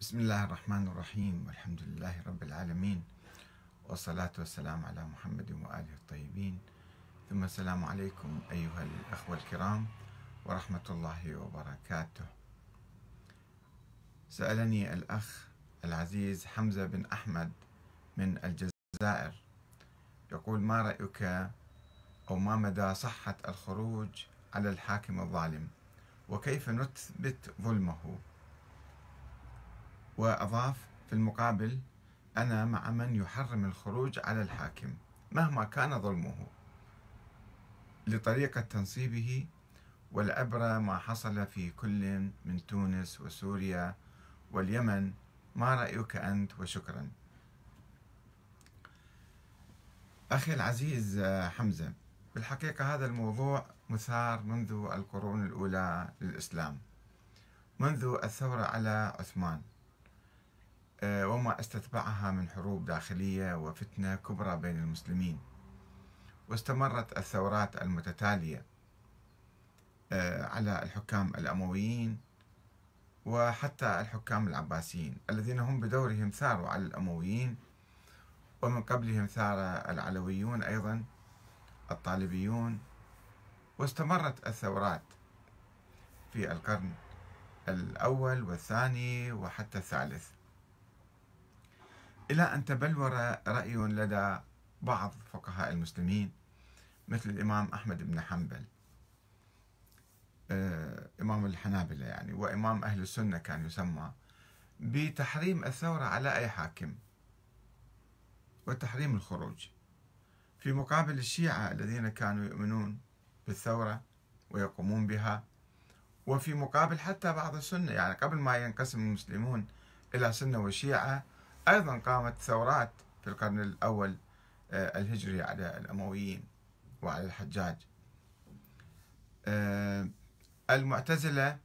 بسم الله الرحمن الرحيم والحمد لله رب العالمين والصلاة والسلام على محمد وآله الطيبين. ثم السلام عليكم أيها الأخوة الكرام ورحمة الله وبركاته. سألني الأخ العزيز حمزة بن أحمد من الجزائر يقول ما رأيك أو ما مدى صحة الخروج على الحاكم الظالم؟ وكيف نثبت ظلمه؟ وأضاف في المقابل أنا مع من يحرم الخروج على الحاكم مهما كان ظلمه. لطريقة تنصيبه والعبرة ما حصل في كل من تونس وسوريا واليمن. ما رأيك أنت؟ وشكرا. أخي العزيز حمزة بالحقيقة هذا الموضوع مثار منذ القرون الأولى للإسلام منذ الثورة على عثمان. وما استتبعها من حروب داخلية وفتنة كبرى بين المسلمين واستمرت الثورات المتتالية آه، على الحكام الأمويين وحتى الحكام العباسيين الذين هم بدورهم ثاروا على الأمويين ومن قبلهم ثار العلويون أيضا الطالبيون واستمرت الثورات في القرن الأول والثاني وحتى الثالث. إلى أن تبلور رأي لدى بعض فقهاء المسلمين مثل الإمام أحمد بن حنبل. آه، إمام الحنابلة يعني وإمام أهل السنة كان يسمى بتحريم الثورة على أي حاكم وتحريم الخروج. في مقابل الشيعة الذين كانوا يؤمنون بالثورة ويقومون بها وفي مقابل حتى بعض السنة يعني قبل ما ينقسم المسلمون إلى سنة وشيعة أيضا قامت ثورات في القرن الأول آه، الهجري على الأمويين وعلى الحجاج. آه، المعتزلة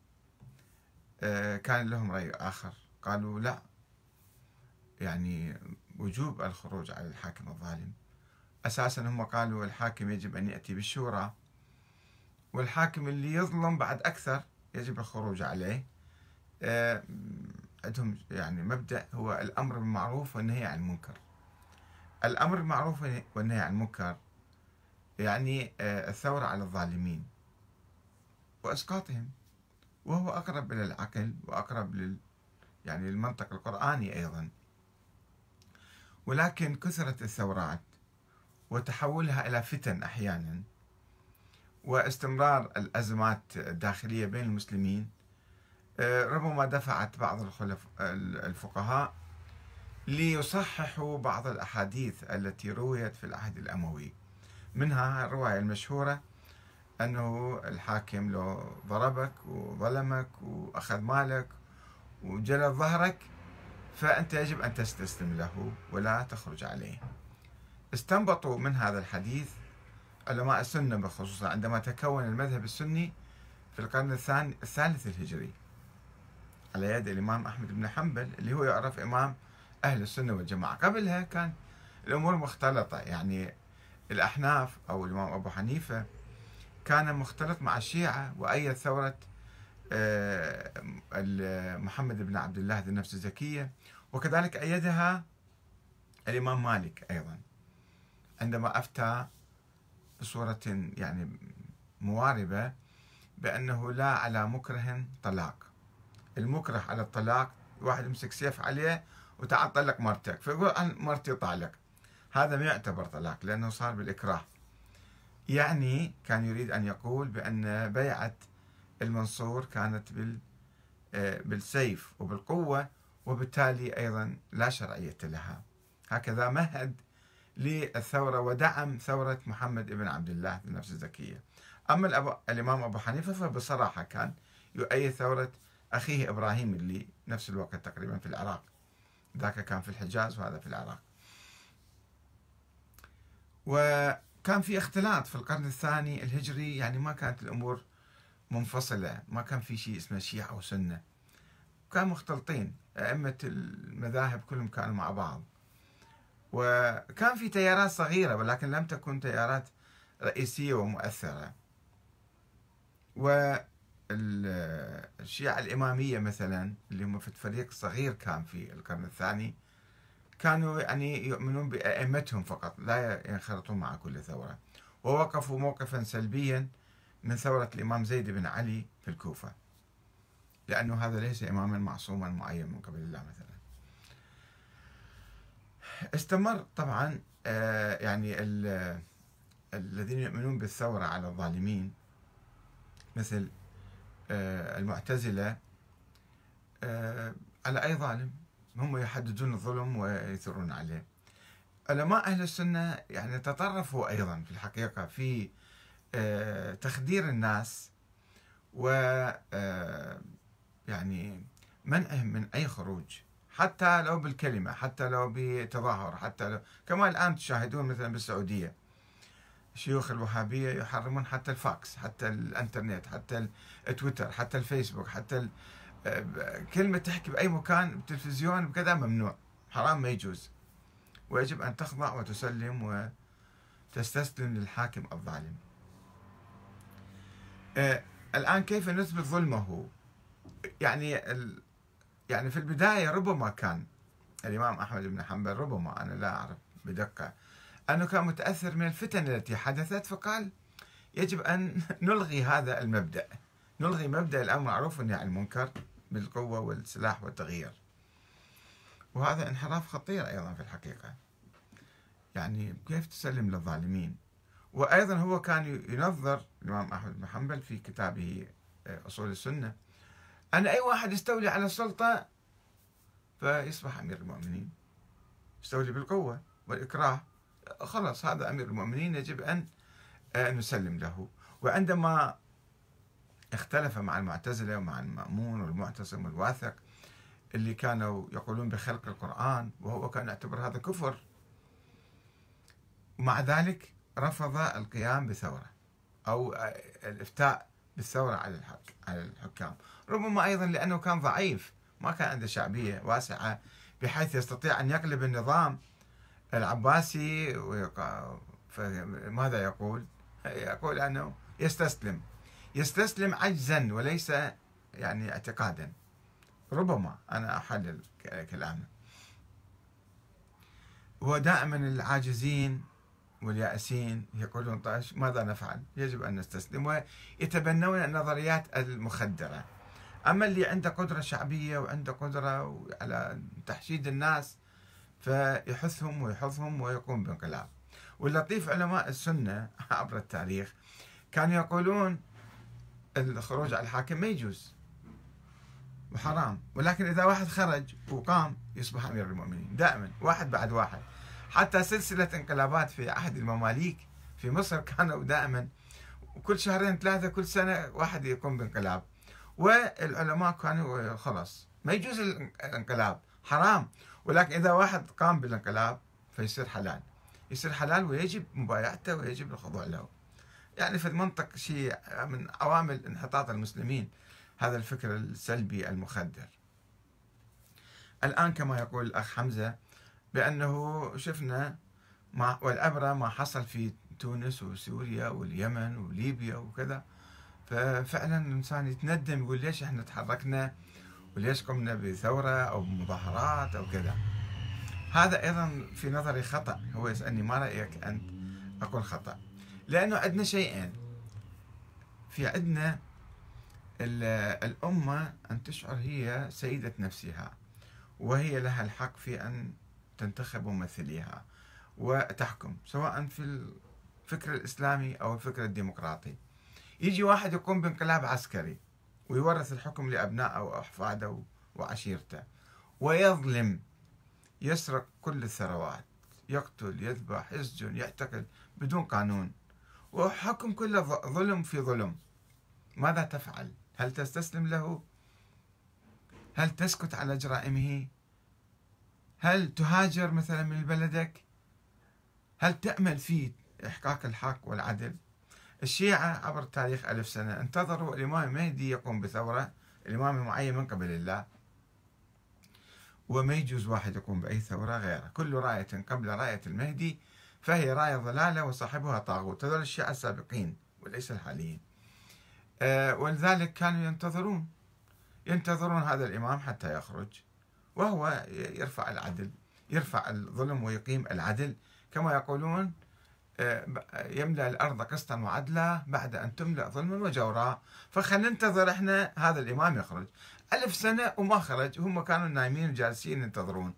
آه، كان لهم رأي آخر. قالوا لا يعني وجوب الخروج على الحاكم الظالم. أساسا هم قالوا الحاكم يجب أن يأتي بالشورى والحاكم اللي يظلم بعد أكثر يجب الخروج عليه. عندهم يعني مبدأ هو الأمر بالمعروف والنهي عن المنكر. الأمر بالمعروف والنهي عن المنكر يعني آه، الثورة على الظالمين وإسقاطهم وهو أقرب إلى العقل وأقرب لل يعني المنطق القرآني أيضا. ولكن كثرت الثورات وتحولها إلى فتن أحيانا واستمرار الأزمات الداخلية بين المسلمين ربما دفعت بعض الفقهاء ليصححوا بعض الأحاديث التي رويت في العهد الأموي. منها الرواية المشهورة أنه الحاكم لو ضربك وظلمك وأخذ مالك وجلد ظهرك فأنت يجب أن تستسلم له ولا تخرج عليه. استنبطوا من هذا الحديث علماء السنة بخصوصا عندما تكون المذهب السني في القرن الثاني الثالث الهجري. على يد الإمام أحمد بن حنبل اللي هو يعرف إمام أهل السنة والجماعة. قبلها كان الأمور مختلطة. يعني الأحناف أو الإمام أبو حنيفة كان مختلط مع الشيعة وأيد ثورة آه، محمد بن عبد الله ذي النفس الزكية. وكذلك أيدها الإمام مالك أيضا. عندما أفتى بصورة يعني مواربة بأنه لا على مكره طلاق. المكره على الطلاق واحد يمسك سيف عليه وتعال طلق مرتك. فيقول أنا مرتي طالق هذا ما يعتبر طلاق لأنه صار بالإكراه. يعني كان يريد أن يقول بأن بيعة المنصور كانت بال آه، بالسيف وبالقوة وبالتالي أيضا لا شرعية لها. هكذا مهد للثورة ودعم ثورة محمد بن عبد الله بنفس الزكية. أما الإمام أبو حنيفة فبصراحة كان يؤيد ثورة أخيه إبراهيم اللي نفس الوقت تقريبا في العراق. ذاك كان في الحجاز وهذا في العراق. وكان في اختلاط في القرن الثاني الهجري يعني ما كانت الأمور منفصلة ما كان في شيء اسمه شيعة وسنة كانوا مختلطين أئمة المذاهب كلهم كانوا مع بعض. وكان في تيارات صغيرة ولكن لم تكن تيارات رئيسية ومؤثرة. و الشيعة الإمامية مثلا اللي هم في فريق صغير كان في القرن الثاني كانوا يعني يؤمنون بأئمتهم فقط لا ينخرطون مع كل ثورة. ووقفوا موقفا سلبيا من ثورة الإمام زيد بن علي في الكوفة لأنه هذا ليس إماما معصوما معين من قبل الله مثلا. استمر طبعا آه، يعني الذين يؤمنون بالثورة على الظالمين مثل المعتزلة آه، على أي ظالم؟ هم يحددون الظلم ويثرون عليه. علماء أهل السنة يعني تطرفوا أيضا في الحقيقة في تخدير الناس و يعني منعهم من أي خروج حتى لو بالكلمة حتى لو بتظاهر حتى لو كما الآن تشاهدون مثلا بالسعودية. شيوخ الوهابية يحرمون حتى الفاكس حتى الانترنت حتى التويتر حتى الفيسبوك حتى كلمة تحكي بأي مكان بتلفزيون بكذا ممنوع. حرام ما يجوز. ويجب أن تخضع وتسلم وتستسلم للحاكم الظالم. آه، الآن كيف نثبت ظلمه؟ يعني يعني في البداية ربما كان الإمام أحمد بن حنبل ربما أنا لا أعرف بدقة أنه كان متأثر من الفتن التي حدثت فقال يجب أن نلغي هذا المبدأ. نلغي مبدأ الأمر معروف والنهي عن المنكر بالقوة والسلاح والتغيير. وهذا انحراف خطير أيضا في الحقيقة. يعني كيف تسلم للظالمين؟ وأيضا هو كان ينظر الإمام أحمد بن حنبل في كتابه آه، أصول السنة أن أي واحد يستولي على السلطة فيصبح أمير المؤمنين. يستولي بالقوة والإكراه. خلاص هذا أمير المؤمنين يجب أن نسلم له. وعندما اختلف مع المعتزلة ومع المأمون والمعتصم والواثق اللي كانوا يقولون بخلق القرآن وهو كان يعتبر هذا كفر ومع ذلك رفض القيام بثورة أو الإفتاء بالثورة على على الحكام. ربما أيضا لأنه كان ضعيف ما كان عنده شعبية واسعة بحيث يستطيع أن يقلب النظام العباسي فماذا يقول؟ يقول أنه يستسلم يستسلم عجزا وليس يعني اعتقادا ربما أنا أحلل كلامه هو دائما العاجزين واليائسين يقولون طيب ماذا نفعل؟ يجب أن نستسلم ويتبنون النظريات المخدرة. أما اللي عنده قدرة شعبية وعنده قدرة على تحشيد الناس فيحثهم ويحثهم ويقوم بانقلاب. واللطيف علماء السنة عبر التاريخ كانوا يقولون الخروج على الحاكم ما يجوز وحرام. ولكن إذا واحد خرج وقام يصبح أمير المؤمنين دائما واحد بعد واحد. حتى سلسلة انقلابات في عهد المماليك في مصر كانوا دائما كل شهرين ثلاثة كل سنة واحد يقوم بانقلاب. والعلماء كانوا خلاص ما يجوز الانقلاب. حرام. ولكن إذا واحد قام بالانقلاب فيصير حلال. يصير حلال ويجب مبايعته ويجب الخضوع له. يعني في المنطق شيء من عوامل انحطاط المسلمين هذا الفكر السلبي المخدر. الآن كما يقول الأخ حمزة بأنه شفنا ما والأبرة ما حصل في تونس وسوريا واليمن وليبيا وكذا. ففعلا الإنسان يتندم يقول ليش إحنا تحركنا وليش قمنا بثورة أو مظاهرات أو كذا. هذا أيضا في نظري خطأ. هو يسألني ما رأيك أنت؟ أقول خطأ. لأنه عندنا شيئين. في عندنا الأمة أن تشعر هي سيدة نفسها وهي لها الحق في أن تنتخب ممثليها وتحكم سواء في الفكر الإسلامي أو الفكر الديمقراطي. يجي واحد يقوم بانقلاب عسكري. ويورث الحكم لأبنائه أو أحفاده وعشيرته ويظلم يسرق كل الثروات يقتل يذبح يسجن يعتقل بدون قانون وحكم كله ظلم في ظلم ماذا تفعل؟ هل تستسلم له؟ هل تسكت على جرائمه؟ هل تهاجر مثلا من بلدك هل تأمل في إحقاق الحق والعدل الشيعة عبر التاريخ ألف سنة انتظروا الإمام المهدي يقوم بثورة الإمام معين من قبل الله وما يجوز واحد يقوم بأي ثورة غيره. كل راية قبل راية المهدي فهي راية ضلالة وصاحبها طاغوت. هذول الشيعة السابقين وليس الحاليين. آه، ولذلك كانوا ينتظرون ينتظرون هذا الإمام حتى يخرج وهو يرفع العدل يرفع الظلم ويقيم العدل. كما يقولون يملأ الأرض قسطا وعدلا بعد أن تملأ ظلما وجورا. فخلينا ننتظر إحنا هذا الإمام يخرج. ألف سنة وما خرج هم كانوا نايمين وجالسين ينتظرون.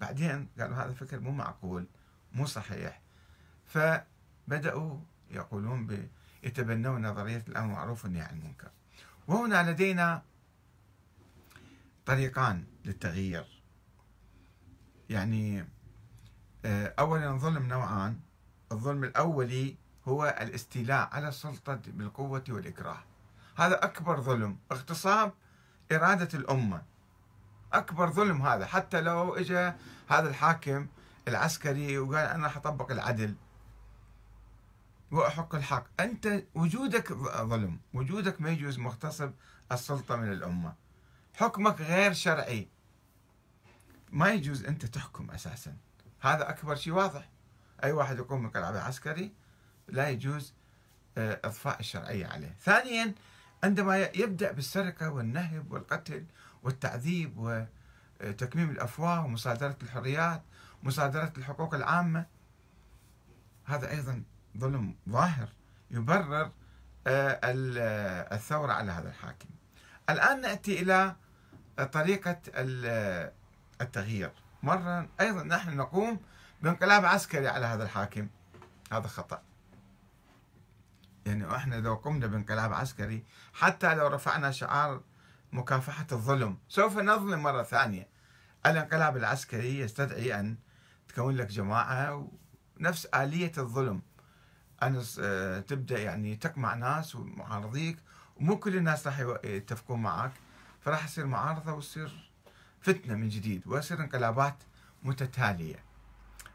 بعدين قالوا هذا فكر مو معقول مو صحيح. فبدأوا يقولون يتبنون نظرية الأمر المعروف والنهي عن المنكر. وهنا لدينا طريقان للتغيير. يعني آه، أولا ظلم نوعان. الظلم الأولي هو الاستيلاء على السلطة بالقوة والإكراه. هذا أكبر ظلم اغتصاب إرادة الأمة. أكبر ظلم هذا. حتى لو إجا هذا الحاكم العسكري وقال أنا حطبق العدل وأحق الحق. أنت وجودك ظلم. وجودك ما يجوز مغتصب السلطة من الأمة. حكمك غير شرعي. ما يجوز أنت تحكم أساسا. هذا أكبر شيء واضح. أي واحد يقوم بقلعة عسكري لا يجوز آه، إضفاء الشرعية عليه. ثانيا عندما يبدأ بالسرقة والنهب والقتل والتعذيب وتكميم الأفواه ومصادرة الحريات مصادرة الحقوق العامة هذا أيضا ظلم ظاهر يبرر آه، الثورة على هذا الحاكم. الآن نأتي إلى طريقة التغيير. مرة أيضا نحن نقوم بانقلاب عسكري على هذا الحاكم. هذا خطأ. يعني إحنا لو قمنا بانقلاب عسكري حتى لو رفعنا شعار مكافحة الظلم سوف نظلم مرة ثانية. الانقلاب العسكري يستدعي أن تكون لك جماعة نفس آلية الظلم. أن آه، تبدأ يعني تقمع ناس ومعارضيك ومو كل الناس راح يتفقون معك فراح يصير معارضة ويصير فتنة من جديد ويصير انقلابات متتالية.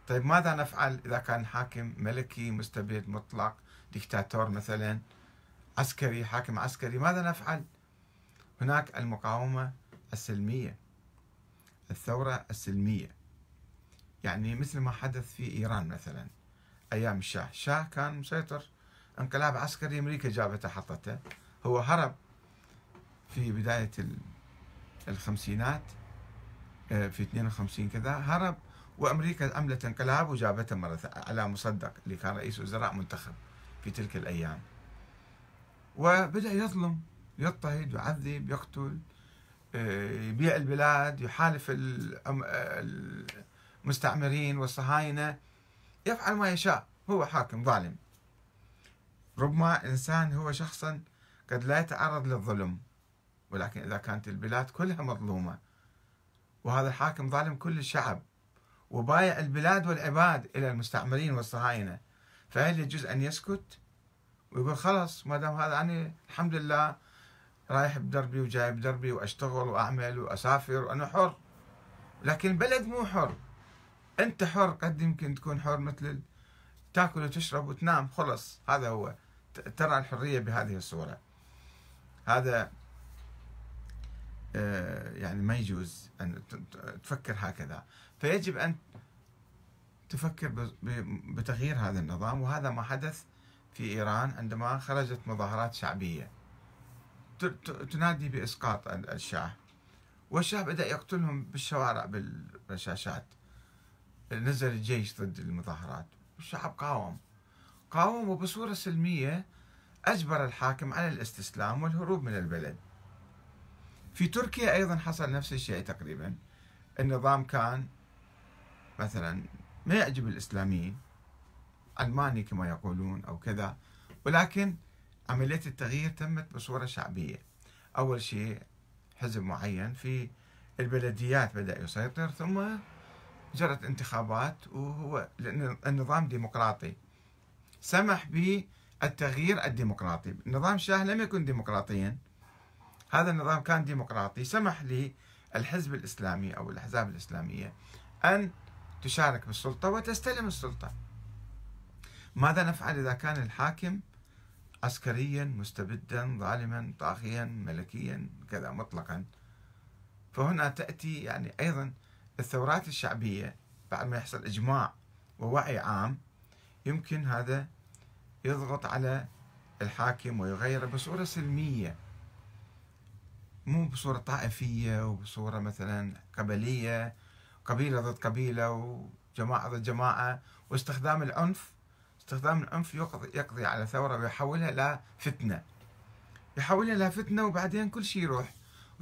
طيب ماذا نفعل إذا كان حاكم ملكي مستبد مطلق ديكتاتور مثلا عسكري حاكم عسكري ماذا نفعل؟ هناك المقاومة السلمية الثورة السلمية. يعني مثل ما حدث في إيران مثلا أيام الشاه الشاه كان مسيطر انقلاب عسكري أمريكا جابته حطته. هو هرب في بداية الخمسينات آه، في 52 كذا هرب وأمريكا عملت انقلاب وجابته مرة على مصدق اللي كان رئيس وزراء منتخب في تلك الأيام. وبدأ يظلم يضطهد يعذب يقتل آه، يبيع البلاد يحالف المستعمرين والصهاينة يفعل ما يشاء. هو حاكم ظالم. ربما إنسان هو شخصا قد لا يتعرض للظلم ولكن إذا كانت البلاد كلها مظلومة وهذا الحاكم ظالم كل الشعب. وبايع البلاد والعباد إلى المستعمرين والصهاينة. فهل يجوز أن يسكت؟ ويقول خلاص ما دام هذا أنا الحمد لله رايح بدربي وجاي بدربي وأشتغل وأعمل وأسافر وأنا حر. لكن البلد مو حر. أنت حر قد يمكن تكون حر مثل تاكل وتشرب وتنام خلص. هذا هو. ترى الحرية بهذه الصورة. هذا آه، يعني ما يجوز أن تفكر هكذا. فيجب أن تفكر بتغيير هذا النظام وهذا ما حدث في إيران عندما خرجت مظاهرات شعبية. تنادي بإسقاط الشاه والشاه بدأ يقتلهم بالشوارع بالرشاشات. نزل الجيش ضد المظاهرات. الشعب قاوم. قاوم وبصورة سلمية أجبر الحاكم على الاستسلام والهروب من البلد. في تركيا أيضا حصل نفس الشيء تقريبا. النظام كان مثلا ما يعجب الإسلاميين؟ علماني كما يقولون أو كذا. ولكن عملية التغيير تمت بصورة شعبية. أول شيء حزب معين في البلديات بدأ يسيطر ثم جرت انتخابات وهو النظام ديمقراطي. سمح بالتغيير الديمقراطي. نظام الشاه لم يكن ديمقراطيا. هذا النظام كان ديمقراطي. سمح للحزب الإسلامي أو الأحزاب الإسلامية أن تشارك بالسلطة وتستلم السلطة. ماذا نفعل إذا كان الحاكم عسكريا مستبدا ظالما طاغيا ملكيا كذا مطلقا؟ فهنا تأتي يعني أيضا الثورات الشعبية بعد ما يحصل إجماع ووعي عام يمكن هذا يضغط على الحاكم ويغيره بصورة سلمية. مو بصورة طائفية وبصورة مثلا قبلية قبيلة ضد قبيلة وجماعة ضد جماعة واستخدام العنف استخدام العنف يقضي, يقضي على ثورة ويحولها إلى فتنة. يحولها إلى فتنة وبعدين كل شيء يروح.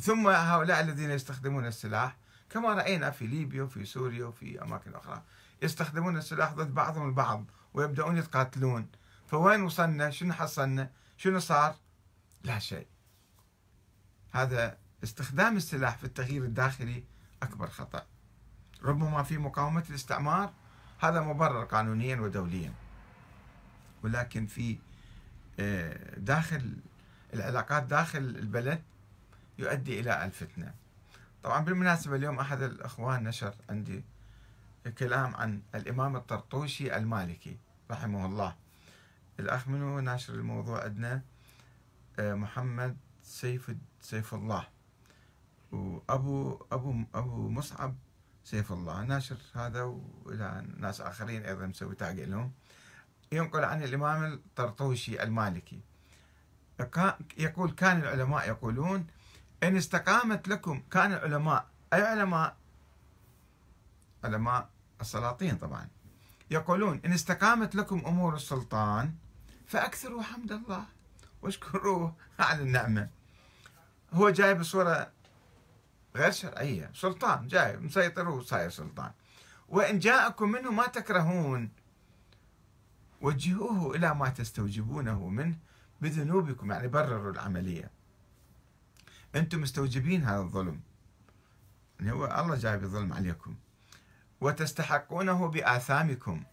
ثم هؤلاء الذين يستخدمون السلاح كما رأينا في ليبيا وفي سوريا وفي أماكن أخرى يستخدمون السلاح ضد بعضهم البعض ويبدأون يتقاتلون. فوين وصلنا؟ شنو حصلنا؟ شنو صار؟ لا شيء. هذا استخدام السلاح في التغيير الداخلي أكبر خطأ. ربما في مقاومة الاستعمار. هذا مبرر قانونيا ودوليا. ولكن في آه، داخل العلاقات داخل البلد يؤدي إلى الفتنة. طبعا بالمناسبة اليوم أحد الأخوان نشر عندي كلام عن الإمام الطرطوشي المالكي رحمه الله. الأخ منو؟ ناشر الموضوع عندنا. آه، محمد سيف سيف الله. وأبو أبو أبو مصعب سيف الله. ناشر هذا وإلى ناس آخرين أيضا مسوي تاج لهم. ينقل عن الإمام الطرطوشي المالكي. يقول كان العلماء يقولون إن استقامت لكم كان العلماء أي علماء؟ علماء السلاطين طبعا. يقولون إن استقامت لكم أمور السلطان فأكثروا حمد الله. واشكروه على النعمة. هو جاي بصورة غير شرعية سلطان جاي مسيطر وصاير سلطان. وإن جاءكم منه ما تكرهون. وجهوه إلى ما تستوجبونه منه بذنوبكم يعني برروا العملية. أنتم مستوجبين هذا الظلم. يعني هو الله جايب الظلم عليكم. وتستحقونه بآثامكم.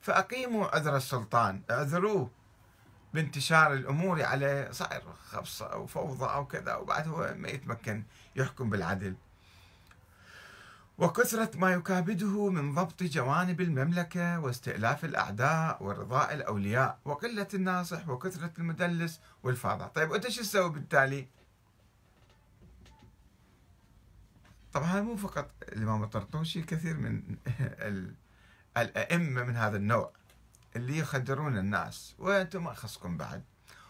فأقيموا عذر السلطان اعذروه. بانتشار الأمور عليه صاير خبصة أو فوضى أو كذا وبعد هو ما يتمكن يحكم بالعدل. وكثرة ما يكابده من ضبط جوانب المملكة واستئلاف الأعداء ورضاء الأولياء وقلة الناصح وكثرة المدلس والفاضع طيب أنت شو تسوي بالتالي؟ طبعا مو فقط الإمام الطرطوشي كثير من الأئمة من هذا النوع. اللي يخدرون الناس وأنتم ما خصكم بعد.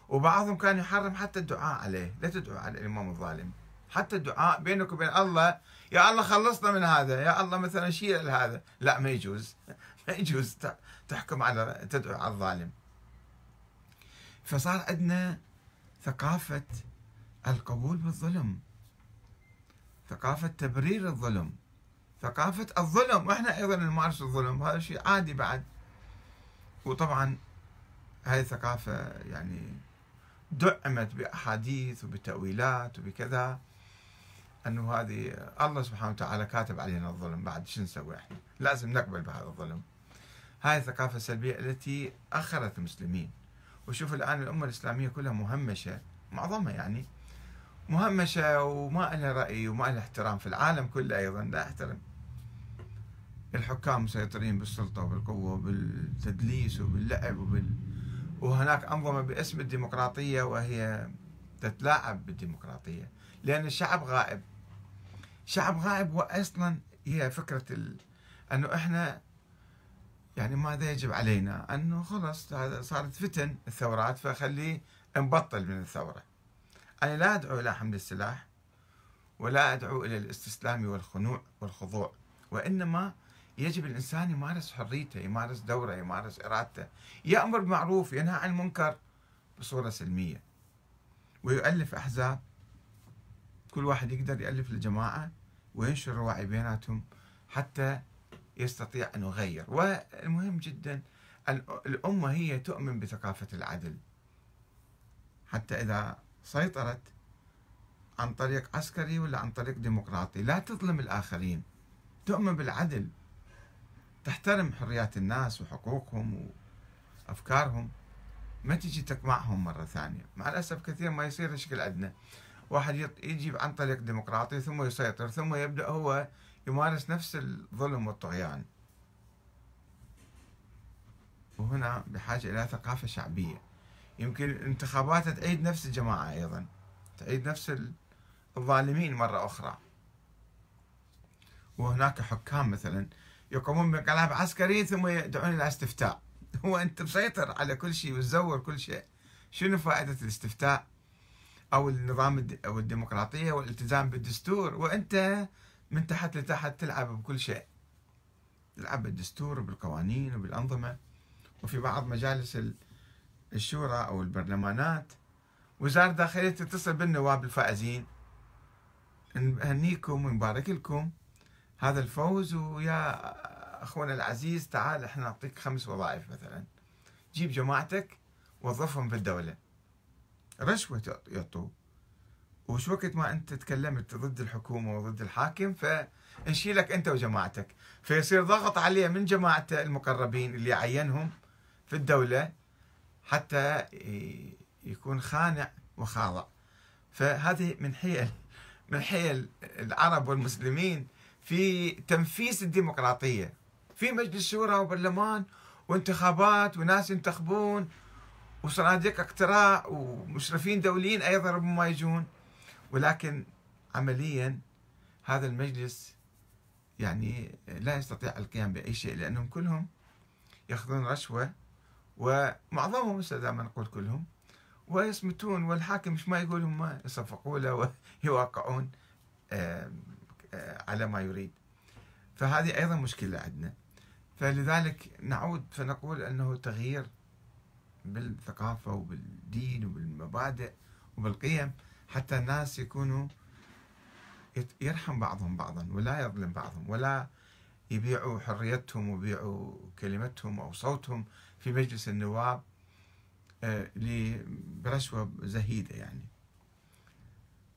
وبعضهم كان يحرم حتى الدعاء عليه لا تدعوا على الإمام الظالم. حتى الدعاء بينك وبين الله يا الله خلصنا من هذا يا الله مثلا شيل هذا. لا ما يجوز. ما يجوز تحكم على تدعو على الظالم. فصار عندنا ثقافة القبول بالظلم. ثقافة تبرير الظلم. ثقافة الظلم. وإحنا أيضا نمارس الظلم هذا شيء عادي بعد. وطبعا هذه الثقافة يعني دعمت بأحاديث وبتأويلات وبكذا أنه هذه الله سبحانه وتعالى كاتب علينا الظلم. بعد شو نسوي إحنا؟ لازم نقبل بهذا الظلم. هاي الثقافة السلبية التي أخرت المسلمين. وشوف الآن الأمة الإسلامية كلها مهمشة معظمها يعني مهمشة وما لها رأي وما لها احترام في العالم كله أيضا لا احترم الحكام مسيطرين بالسلطة وبالقوة وبالتدليس وباللعب وبال... وهناك أنظمة باسم الديمقراطية وهي تتلاعب بالديمقراطية. لأن الشعب غائب. شعب غائب وأصلا هي فكرة ال... أنه إحنا يعني ماذا يجب علينا؟ أنه هذا صارت فتن الثورات فخليه نبطل من الثورة. أنا لا أدعو إلى حمل السلاح ولا أدعو إلى الاستسلام والخنوع والخضوع وإنما يجب الإنسان يمارس حريته يمارس دوره يمارس إرادته. يأمر بالمعروف ينهى عن المنكر بصورة سلمية. ويؤلف أحزاب. كل واحد يقدر يألف الجماعة وينشر الوعي بيناتهم حتى يستطيع أن يغير. والمهم جدا الأمة هي تؤمن بثقافة العدل. حتى إذا سيطرت عن طريق عسكري ولا عن طريق ديمقراطي. لا تظلم الآخرين. تؤمن بالعدل. تحترم حريات الناس وحقوقهم وأفكارهم. ما تجي تقمعهم مرة ثانية. مع الأسف كثير ما يصير الشكل عندنا. واحد يجي عن طريق ديمقراطي ثم يسيطر ثم يبدأ هو يمارس نفس الظلم والطغيان. وهنا بحاجة إلى ثقافة شعبية. يمكن الانتخابات تعيد نفس الجماعة أيضا. تعيد نفس الظالمين مرة أخرى. وهناك حكام مثلا يقومون بانقلاب عسكري ثم يدعون إلى استفتاء. هو أنت مسيطر على كل شيء وتزور كل شيء. شنو فائدة الاستفتاء؟ أو النظام أو الديمقراطية والالتزام بالدستور. وأنت من تحت لتحت تلعب بكل شيء. تلعب بالدستور وبالقوانين وبالأنظمة. وفي بعض مجالس الشورى أو البرلمانات. وزارة الداخلية تتصل بالنواب الفائزين. نهنيكم ونبارك لكم هذا الفوز ويا أخونا العزيز تعال إحنا نعطيك خمس وظائف مثلا. جيب جماعتك وظفهم في الدولة. رشوة يعطوه وش وقت ما أنت تكلمت ضد الحكومة وضد الحاكم فنشيلك أنت وجماعتك. فيصير ضغط عليه من جماعته المقربين اللي عينهم في الدولة حتى يكون خانع وخاضع. فهذه من حيل من حيل العرب والمسلمين في تنفيس الديمقراطية. في مجلس شورى وبرلمان وانتخابات وناس ينتخبون وصناديق اقتراع ومشرفين دوليين أيضا ربما يجون. ولكن عمليا هذا المجلس يعني لا يستطيع القيام بأي شيء لأنهم كلهم يأخذون رشوة ومعظمهم دائما نقول كلهم ويصمتون والحاكم مش ما يقول هم يصفقوا له ويوقعون. على ما يريد. فهذه أيضا مشكلة عندنا. فلذلك نعود فنقول أنه تغيير بالثقافة وبالدين وبالمبادئ وبالقيم حتى الناس يكونوا يرحم بعضهم بعضا ولا يظلم بعضهم ولا يبيعوا حريتهم ويبيعوا كلمتهم أو صوتهم في مجلس النواب آه، برشوة زهيدة يعني.